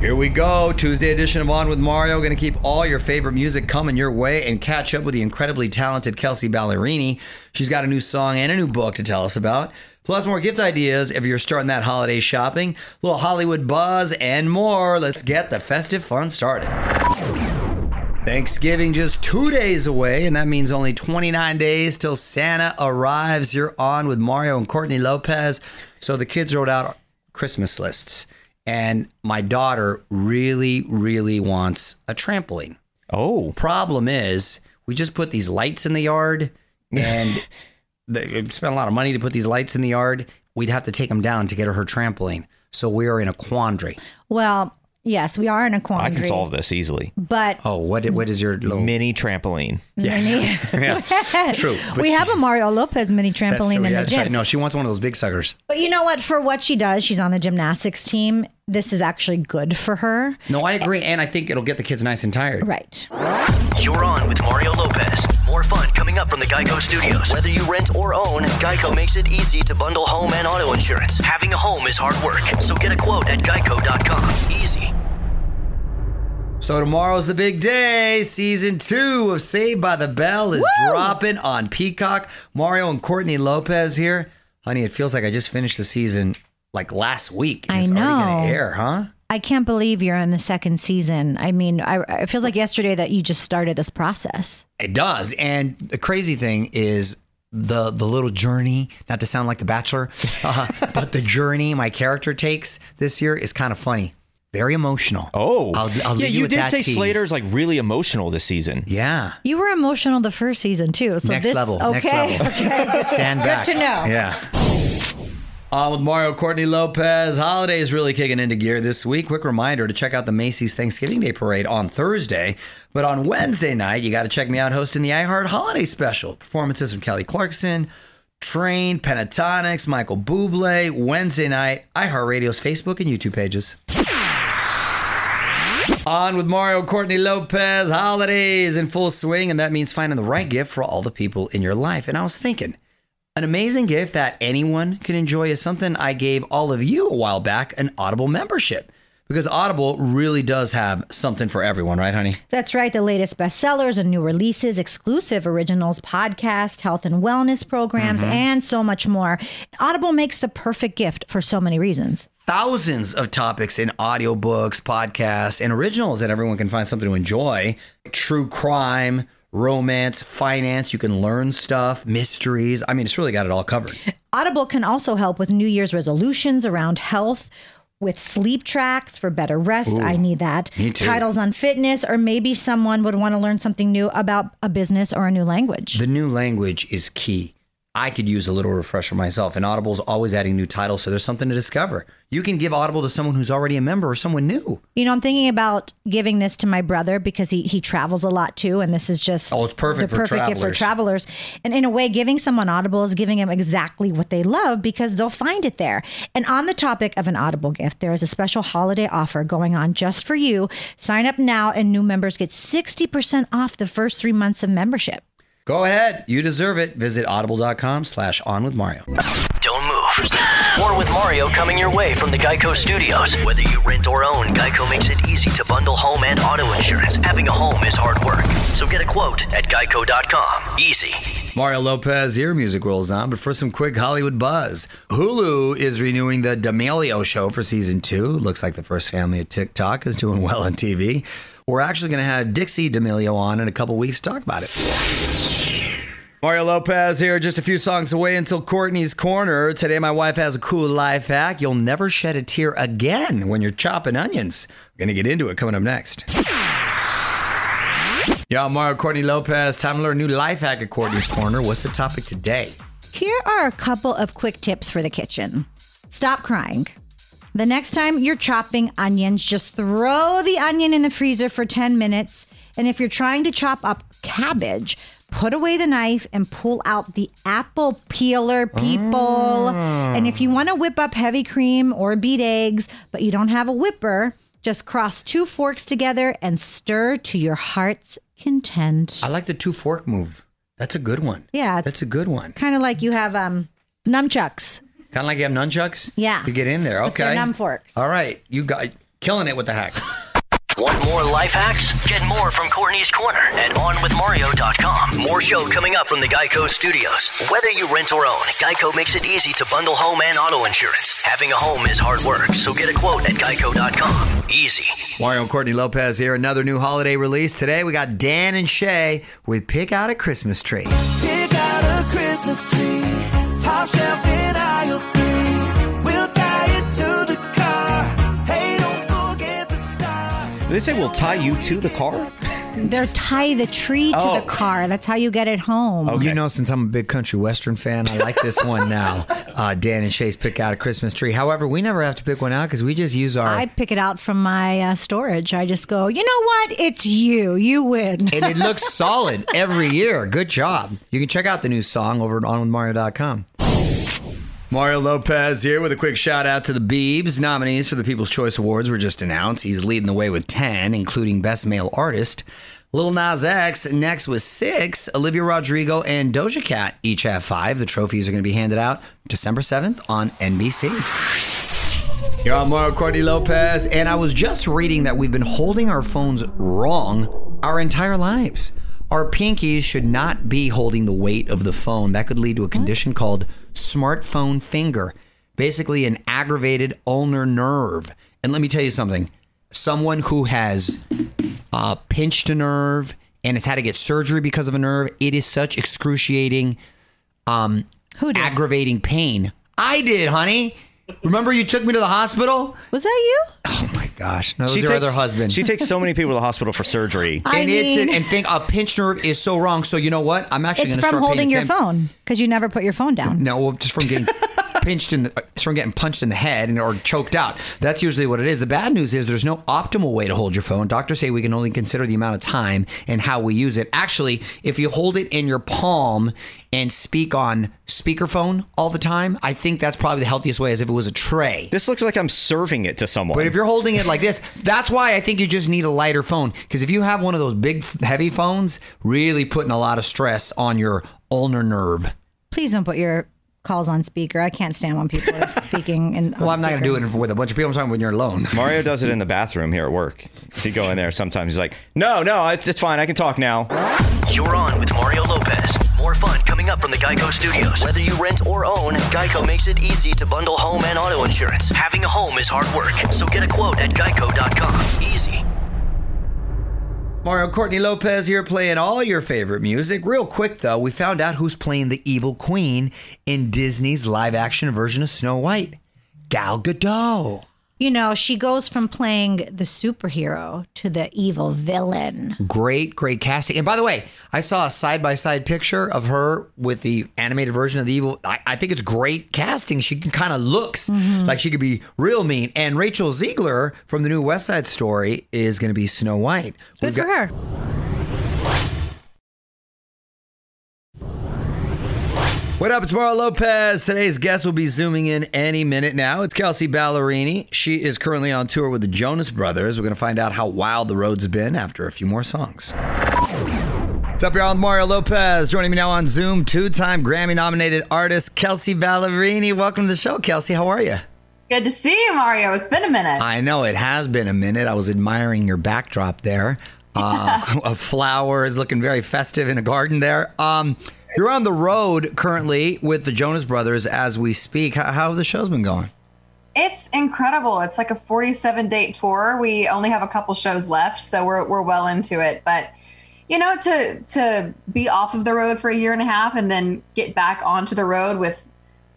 Here we go. Tuesday edition of On with Mario. Going to keep all your favorite music coming your way and catch up with the incredibly talented Kelsea Ballerini. She's got a new song and a new book to tell us about. Plus, more gift ideas if you're starting that holiday shopping, a little Hollywood buzz, and more. Let's get the festive fun started. Thanksgiving just two days away, and that means only 29 days till Santa arrives. You're on with Mario and Courtney Lopez. So the kids wrote out Christmas lists, and my daughter really, really wants a trampoline. Oh, Problem is, we just put these lights in the yard, and they spent a lot of money to put these lights in the yard. We'd have to take them down to get her her trampoline. So we are in a quandary. Well, yes, we are in a quandary. I can solve this easily. But Oh, what what is your little Mini trampoline. mini, true? we she- have a Mario Lopez mini trampoline in yeah, the that's right. gym. No, she wants one of those big suckers. But you know what? For what she does, she's on the gymnastics team. This is actually good for her. No, I agree, and I think it'll get the kids nice and tired. Right. You're on with Mario Lopez. More fun coming up from the Geico Studios. Whether you rent or own, Geico makes it easy to bundle home and auto insurance. Having a home is hard work, so get a quote at geico.com. Easy. So tomorrow's the big day. Season two of Saved by the Bell is Woo! dropping on Peacock. Mario and Courtney Lopez here. Honey, it feels like I just finished the season like last week. and I it's already know. gonna air, huh? I can't believe you're in the second season. I mean, I, it feels like yesterday that you just started this process. It does. And the crazy thing is the the little journey, not to sound like the bachelor, uh, but the journey my character takes this year is kind of funny. Very emotional. Oh, I'll, I'll yeah. leave You with did that say tease. Slater's like really emotional this season. Yeah. You were emotional the first season too. So next this, level. Okay. Next level. Okay. Stand Good back. to know. Yeah. On with Mario Courtney Lopez. Holidays really kicking into gear this week. Quick reminder to check out the Macy's Thanksgiving Day Parade on Thursday. But on Wednesday night, you got to check me out hosting the iHeart Holiday Special. Performances from Kelly Clarkson, Train, Pentatonix, Michael Bublé. Wednesday night, iHeartRadio's Facebook and YouTube pages. On with Mario Courtney Lopez. Holidays in full swing, and that means finding the right gift for all the people in your life. And I was thinking, an amazing gift that anyone can enjoy is something I gave all of you a while back an Audible membership. Because Audible really does have something for everyone, right, honey? That's right. The latest bestsellers and new releases, exclusive originals, podcasts, health and wellness programs, Mm-hmm. and so much more. Audible makes the perfect gift for so many reasons. Thousands of topics in audiobooks, podcasts, and originals that everyone can find something to enjoy. True crime, romance, finance, you can learn stuff, mysteries. I mean, it's really got it all covered. Audible can also help with New Year's resolutions around health. With sleep tracks for better rest. I need that. me too. Titles on fitness, or maybe someone would want to learn something new about a business or a new language. The new language is key. I could use a little refresher myself, and Audible's always adding new titles, so there's something to discover. You can give Audible to someone who's already a member or someone new. You know, I'm thinking about giving this to my brother because he he travels a lot too, and this is just Oh, it's perfect the perfect gift for travelers. travelers. And in a way, giving someone Audible is giving them exactly what they love because they'll find it there. And on the topic of an Audible gift, there is a special holiday offer going on just for you. Sign up now, and new members get 60% off the first three months of membership. Go ahead, you deserve it. Visit audible.com slash on with Mario. Don't move. More with Mario coming your way from the Geico Studios. Whether you rent or own, Geico makes it easy to bundle home and auto insurance. Having a home is hard work, so get a quote at geico.com. Easy. Mario Lopez, your music rolls on, but for some quick Hollywood buzz. Hulu is renewing the D'Amelio show for season two. Looks like the first family of TikTok is doing well on TV. We're actually going to have Dixie D'Amelio on in a couple weeks to talk about it. Mario Lopez here, just a few songs away until Courtney's Corner. Today, my wife has a cool life hack. You'll never shed a tear again when you're chopping onions. We're going to get into it coming up next. Y'all, Mario Courtney Lopez. Time to learn a new life hack at Courtney's Corner. What's the topic today? Here are a couple of quick tips for the kitchen. Stop crying. The next time you're chopping onions, just throw the onion in the freezer for 10 minutes. And if you're trying to chop up cabbage, put away the knife and pull out the apple peeler, people. And if you want to whip up heavy cream or beat eggs, but you don't have a whipper, just cross two forks together and stir to your heart's content. I like the two fork move. That's a good one. Yeah, That's a good one. Kind of like you have um, nunchucks. Kind of like you have nunchucks? Yeah. You get in there. Okay. numb forks. All right. You got killing it with the hacks. Want more life hacks? Get more from Courtney's Corner at OnWithMario.com. More show coming up from the Geico Studios. Whether you rent or own, Geico makes it easy to bundle home and auto insurance. Having a home is hard work, so get a quote at Geico.com. Easy. Mario and Courtney Lopez here. Another new holiday release. Today we got Dan and Shay with Pick Out a Christmas Tree. Pick out a Christmas tree, top shelf in they say we'll tie you to the car? They're tie the tree to Oh. the car. That's how you get it home. Okay. You know, since I'm a big country western fan, I like this one now. Uh, Dan and Shay's Pick Out a Christmas Tree. However, we never have to pick one out because we just use our. I pick it out from my uh, storage. I just go, you know what? It's you. You win. and it looks solid every year. Good job. You can check out the new song over at onwithmario.com. Mario Lopez here with a quick shout out to the Beebs. Nominees for the People's Choice Awards were just announced. He's leading the way with 10, including Best Male Artist. Lil Nas X next with six. Olivia Rodrigo and Doja Cat each have five. The trophies are going to be handed out December 7th on NBC. You're on Mario Courtney Lopez, and I was just reading that we've been holding our phones wrong our entire lives. Our pinkies should not be holding the weight of the phone. That could lead to a condition called smartphone finger, basically an aggravated ulnar nerve. And let me tell you something someone who has uh, pinched a nerve and has had to get surgery because of a nerve, it is such excruciating um, Who aggravating pain. I did, honey. Remember you took me to the hospital? Was that you? Oh my gosh. No, it was your other husband. She takes so many people to the hospital for surgery. I and it's mean- and think a pinched nerve is so wrong. So you know what? I'm actually It's going to from start holding paying your attention- phone because you never put your phone down. No, well, just from getting pinched in the, it's from getting punched in the head and or choked out. That's usually what it is. The bad news is there's no optimal way to hold your phone. Doctors say we can only consider the amount of time and how we use it. Actually, if you hold it in your palm and speak on speakerphone all the time, I think that's probably the healthiest way as if it was a tray. This looks like I'm serving it to someone. But if you're holding it like this, that's why I think you just need a lighter phone. Because if you have one of those big, heavy phones, really putting a lot of stress on your ulnar nerve. Please don't put your calls on speaker. I can't stand when people are speaking. In, Well, I'm not going to do it with a bunch of people. I'm talking when you're alone. Mario does it in the bathroom here at work. If you go in there, sometimes he's like, "No, no, it's it's fine. I can talk now." You're on with Mario Lopez. More fun coming up from the Geico Studios. Whether you rent or own, Geico makes it easy to bundle home and auto insurance. Having a home is hard work, so get a quote at Geico.com. Easy. Mario Courtney Lopez here playing all your favorite music. Real quick, though, we found out who's playing the evil queen in Disney's live action version of Snow White Gal Gadot. You know, she goes from playing the superhero to the evil villain. Great, great casting. And by the way, I saw a side by side picture of her with the animated version of the evil. I, I think it's great casting. She kind of looks mm-hmm. like she could be real mean. And Rachel Zegler from the new West Side Story is going to be Snow White. Good for her. What up? It's Mario Lopez. Today's guest will be zooming in any minute now. It's Kelsea Ballerini. She is currently on tour with the Jonas Brothers. We're going to find out how wild the road's been after a few more songs. What's up, y'all? I'm Mario Lopez. Joining me now on Zoom, two time Grammy nominated artist Kelsea Ballerini. Welcome to the show, Kelsea. How are you? Good to see you, Mario. It's been a minute. I know it has been a minute. I was admiring your backdrop there. Uh, of flowers, looking very festive in a garden there. Um, you're on the road currently with the Jonas Brothers as we speak. How, how have the shows been going? It's incredible. It's like a 47 date tour. We only have a couple shows left, so we're we're well into it. But you know, to to be off of the road for a year and a half and then get back onto the road with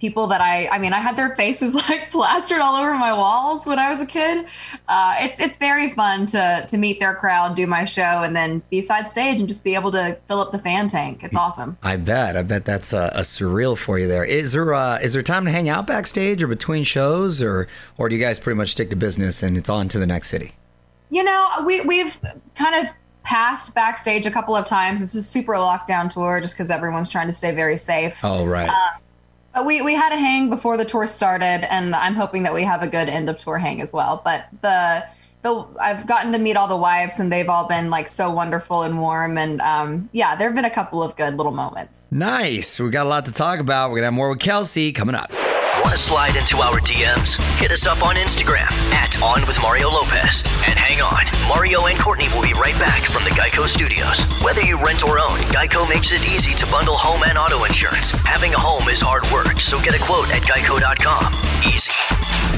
people that I I mean, I had their faces like plastered all over my walls when I was a kid. Uh, it's it's very fun to to meet their crowd, do my show, and then be side stage and just be able to fill up the fan tank. It's awesome. I bet. I bet that's a, a surreal for you there. Is there uh, is there time to hang out backstage or between shows, or or do you guys pretty much stick to business and it's on to the next city? You know, we we've kind of passed backstage a couple of times. It's a super lockdown tour just because everyone's trying to stay very safe. Oh right. But Uh, we we had a hang before the tour started, and I'm hoping that we have a good end of tour hang as well. But the the I've gotten to meet all the wives, and they've all been like so wonderful and warm. And um, yeah, there have been a couple of good little moments. Nice. We got a lot to talk about. We're gonna have more with Kelsea coming up. Want to slide into our DMs? Hit us up on Instagram at On With Mario Lopez. And hang on, Mario and Courtney will be right back from the Geico Studios. Whether you rent or own, Geico makes it easy to bundle home and auto insurance. Having a home is hard work, so get a quote at geico.com. Easy.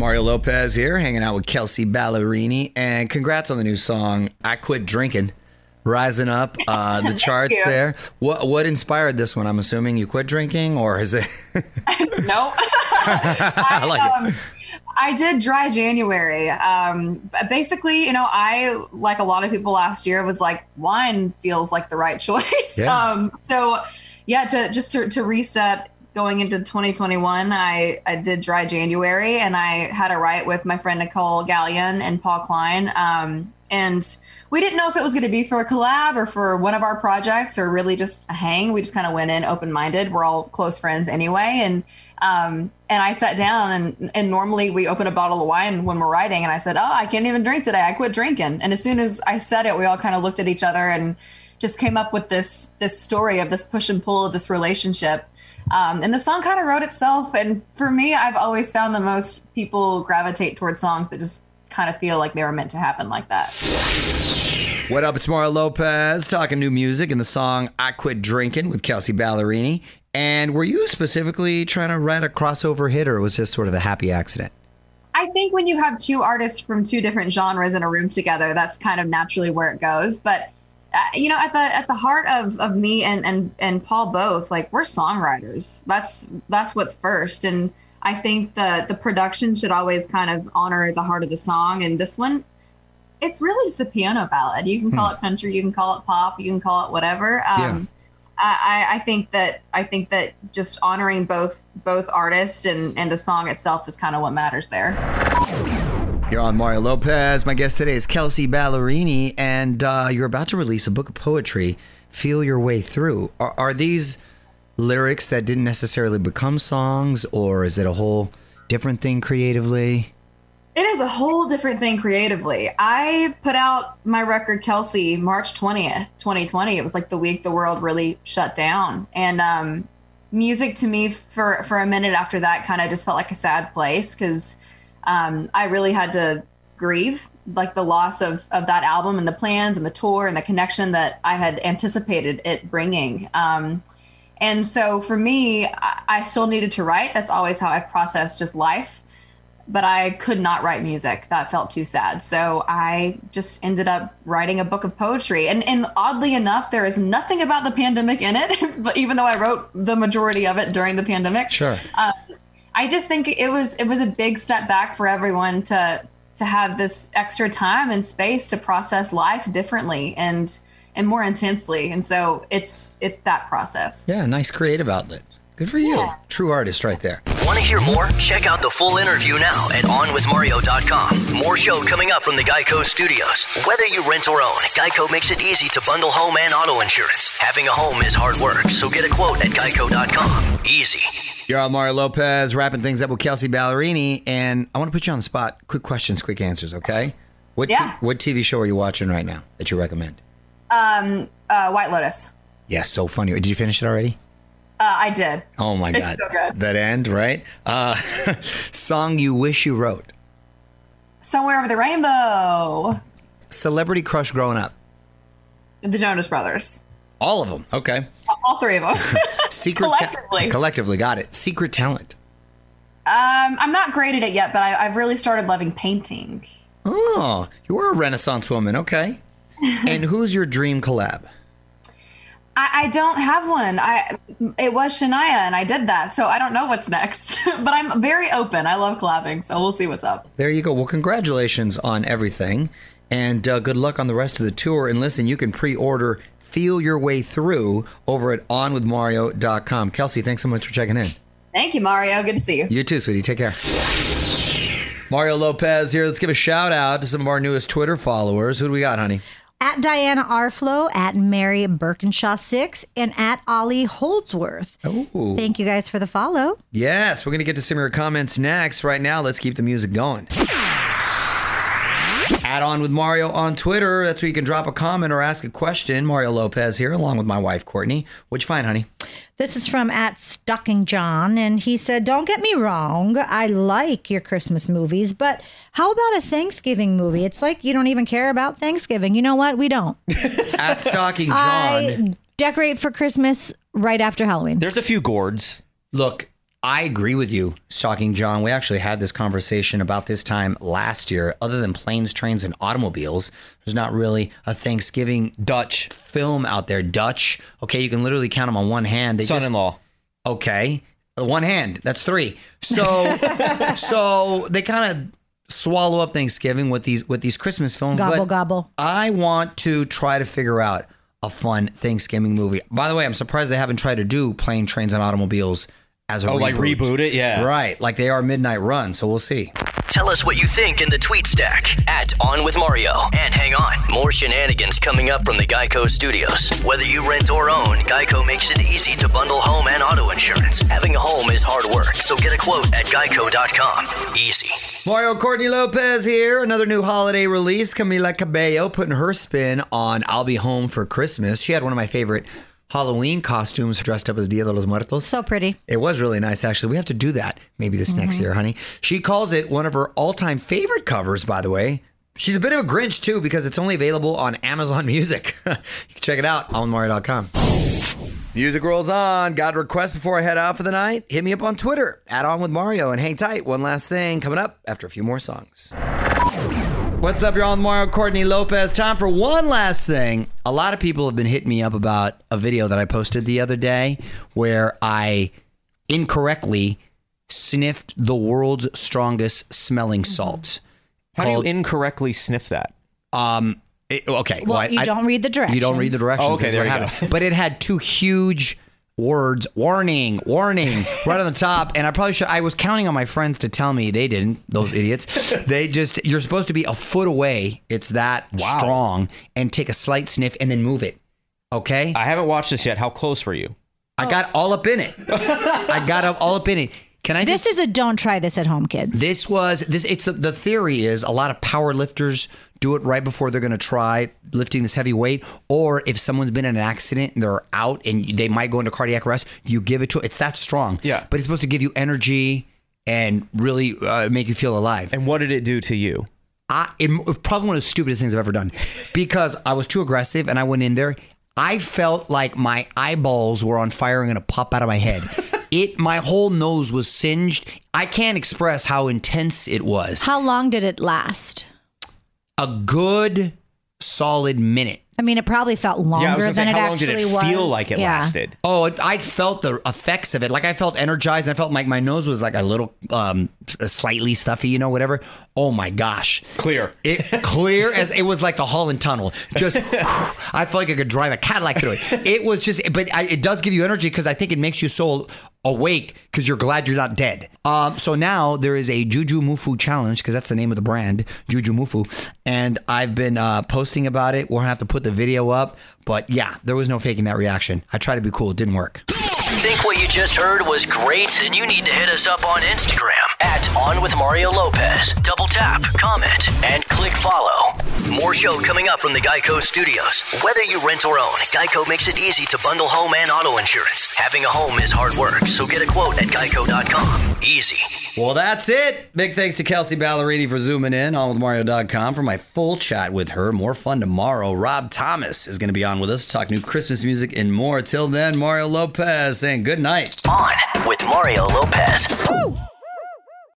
Mario Lopez here, hanging out with Kelsea Ballerini, and congrats on the new song "I Quit Drinking," rising up uh, the charts there. What what inspired this one? I'm assuming you quit drinking, or is it? No. I, like it. um, I did dry January. Um, basically, you know, I, like a lot of people last year, was like, wine feels like the right choice. Yeah. Um, so, yeah, to just to, to reset going into 2021, I, I did dry January and I had a write with my friend Nicolle Galyon and Paul Klein. Um, and we didn't know if it was going to be for a collab or for one of our projects or really just a hang. We just kind of went in open minded. We're all close friends anyway. And um, and I sat down and and normally we open a bottle of wine when we're writing. And I said, Oh, I can't even drink today. I quit drinking. And as soon as I said it, we all kind of looked at each other and just came up with this this story of this push and pull of this relationship. Um, and the song kind of wrote itself. And for me, I've always found the most people gravitate towards songs that just kind of feel like they were meant to happen like that. What up? It's Mario Lopez talking new music in the song "I Quit Drinking" with Kelsea Ballerini. And were you specifically trying to write a crossover hit, or was this sort of a happy accident? I think when you have two artists from two different genres in a room together, that's kind of naturally where it goes. But uh, you know, at the at the heart of of me and and and Paul both, like we're songwriters. That's that's what's first. And I think the the production should always kind of honor the heart of the song. And this one, it's really just a piano ballad. You can call it country, you can call it pop, you can call it whatever. Um, I, I- I think that I think that just honoring both both artists and and the song itself is kind of what matters there. You're on Mario Lopez. My guest today is Kelsea Ballerini, and uh, you're about to release a book of poetry. Feel your way through. Are, are these lyrics that didn't necessarily become songs, or is it a whole different thing creatively? It is a whole different thing creatively. I put out my record Kelsea March 20th, 2020. It was like the week the world really shut down. And um, music to me for for a minute after that kind of just felt like a sad place because um, I really had to grieve like the loss of of that album and the plans and the tour and the connection that I had anticipated it bringing. Um, and so for me, I, I still needed to write. That's always how I've processed just life but I could not write music. That felt too sad. So I just ended up writing a book of poetry. And and oddly enough, there is nothing about the pandemic in it, but even though I wrote the majority of it during the pandemic. Sure. Um, I just think it was it was a big step back for everyone to to have this extra time and space to process life differently and and more intensely. And so it's it's that process. Yeah, nice creative outlet. Good for you. True artist right there. Want to hear more? Check out the full interview now at OnWithMario.com. More show coming up from the Geico Studios. Whether you rent or own, Geico makes it easy to bundle home and auto insurance. Having a home is hard work, so get a quote at Geico.com. Easy. You're on Mario Lopez, wrapping things up with Kelsea Ballerini, and I want to put you on the spot. Quick questions, quick answers, okay? What t- Yeah. what TV show are you watching right now that you recommend? Um, uh, White Lotus. Yes, so funny. Did you finish it already? Uh, I did. Oh my It's god, so that end, right? Uh, song you wish you wrote. Somewhere over the rainbow. Celebrity crush growing up. The Jonas Brothers. All of them. Okay. All three of them. Secret ta- Collectively. collectively, got it. Secret talent. um, I'm not great at it yet, but I, I've really started loving painting. Oh, you were a Renaissance woman. Okay. and who's your dream collab? I, I don't have one. I it was Shania, and I did that, so I don't know what's next. but I'm very open. I love collabing, so we'll see what's up. There you go. Well, congratulations on everything, and uh, good luck on the rest of the tour. And listen, you can pre-order "Feel Your Way Through" over at OnWithMario.com. Kelsea, thanks so much for checking in. Thank you, Mario. Good to see you. You too, sweetie. Take care. Mario Lopez here. Let's give a shout out to some of our newest Twitter followers. Who do we got, honey? At Diana Arflow, at Mary Birkinshaw6, and at Ollie Holdsworth. Oh, Thank you guys for the follow. yes. We're gonna get to some of your comments next. Right now, let's keep the music going. Add on with Mario on Twitter. That's where you can drop a comment or ask a question. Mario Lopez here, along with my wife, Courtney. What'd you find, honey? This is from at Stocking John, and he said, Don't get me wrong, I like your Christmas movies, but how about a Thanksgiving movie? It's like you don't even care about Thanksgiving. You know what? We don't. At Stalking John. I decorate for Christmas right after Halloween. There's a few gourds. Look, I agree with you, Stalking John. We actually had this conversation about this time last year. Other than planes, trains, and automobiles, there's not really a Thanksgiving Dutch. film out there. Dutch, okay, you can literally count them on one hand. They just- Son-in-law. Okay, one hand. That's three. So, so they kind of swallow up Thanksgiving with these with these Christmas films. Gobble, but gobble. I want to try to figure out a fun Thanksgiving movie. By the way, I'm surprised they haven't tried to do plane, trains, and automobiles as a Oh, like reboot it? Yeah. right, like they are Midnight Run. So we'll see. Tell us what you think in the tweet stack at On With Mario. And hang on, more shenanigans coming up from the Geico studios. Whether you rent or own, Geico makes it easy to bundle home and auto insurance. Having a home is hard work, so get a quote at geico.com. Easy. Mario Courtney Lopez here. Another new holiday release. Camila Cabello putting her spin on I'll Be Home for Christmas. She had one of my favorite Halloween costumes dressed up as Dia de los Muertos. So pretty. It was really nice, actually. We have to do that maybe this next mm-hmm. year, honey. She calls it one of her all time favorite covers, by the way. She's a bit of a Grinch, too, because it's only available on Amazon Music. you can check it out on Mario.com. Music rolls on. Got a request before I head out for the night? Hit me up on Twitter, add on with Mario, and hang tight. One last thing coming up after a few more songs. What's up, y'all? Mario Courtney Lopez. Time for one last thing. A lot of people have been hitting me up about a video that I posted the other day where I incorrectly sniffed the world's strongest smelling salt. How do you incorrectly sniff that? Um, it- okay. Well, I- you I- don't read the directions. You don't read the directions. Oh, okay, there what you go. But it had two huge words warning warning right on the top. And i probably should i was counting on my friends to tell me they didn't those idiots. They just you're supposed to be a foot away. It's that strong and take a slight sniff and then move it. Okay? I haven't watched this yet. How close were you? i got all up in it. I got up all up in it can i This just is a don't try this at home, kids. this was this. It's the theory is a lot of power lifters do it right before they're going to try lifting this heavy weight, or if someone's been in an accident and they're out and they might go into cardiac arrest, you give it to. It's that strong. Yeah. but it's supposed to give you energy and really uh, make you feel alive. And what did it do to you? I, it, probably one of the stupidest things I've ever done because I was too aggressive and I went in there. I felt like my eyeballs were on fire and going to pop out of my head. It, my whole nose was singed. I can't express how intense it was. How long did it last? A good solid minute. I mean, it probably felt longer yeah, I was gonna say, than it how long actually did it was. feel like it Yeah. lasted? Oh, it, I felt the effects of it. Like I felt energized, and I felt like my nose was like a little, um, slightly stuffy, you know, whatever. Oh my gosh, Clear. It clear as it was like the Holland Tunnel. Just, I felt like I could drive a Cadillac through it. It was just, but I, it does give you energy because I think it makes you so awake because you're glad you're not dead. Um, so now there is a Juju Mufu challenge because that's the name of the brand, Juju Mufu, and I've been uh, posting about it. We're gonna have to put the video up, but yeah, there was no faking that reaction. I tried to be cool, it didn't work. Think what you just heard was great? Then you need to hit us up on Instagram at On With Mario Lopez. Double tap, comment, and click follow. More show coming up from the Geico Studios. Whether you rent or own, Geico makes it easy to bundle home and auto insurance. Having a home is hard work, so get a quote at geico.com. Easy. Well, that's it. Big thanks to Kelsea Ballerini for zooming in on with Mario.com for my full chat with her. More fun tomorrow. Rob Thomas is going to be on with us to talk new Christmas music and more. Till then, Mario Lopez saying good night. On with Mario Lopez.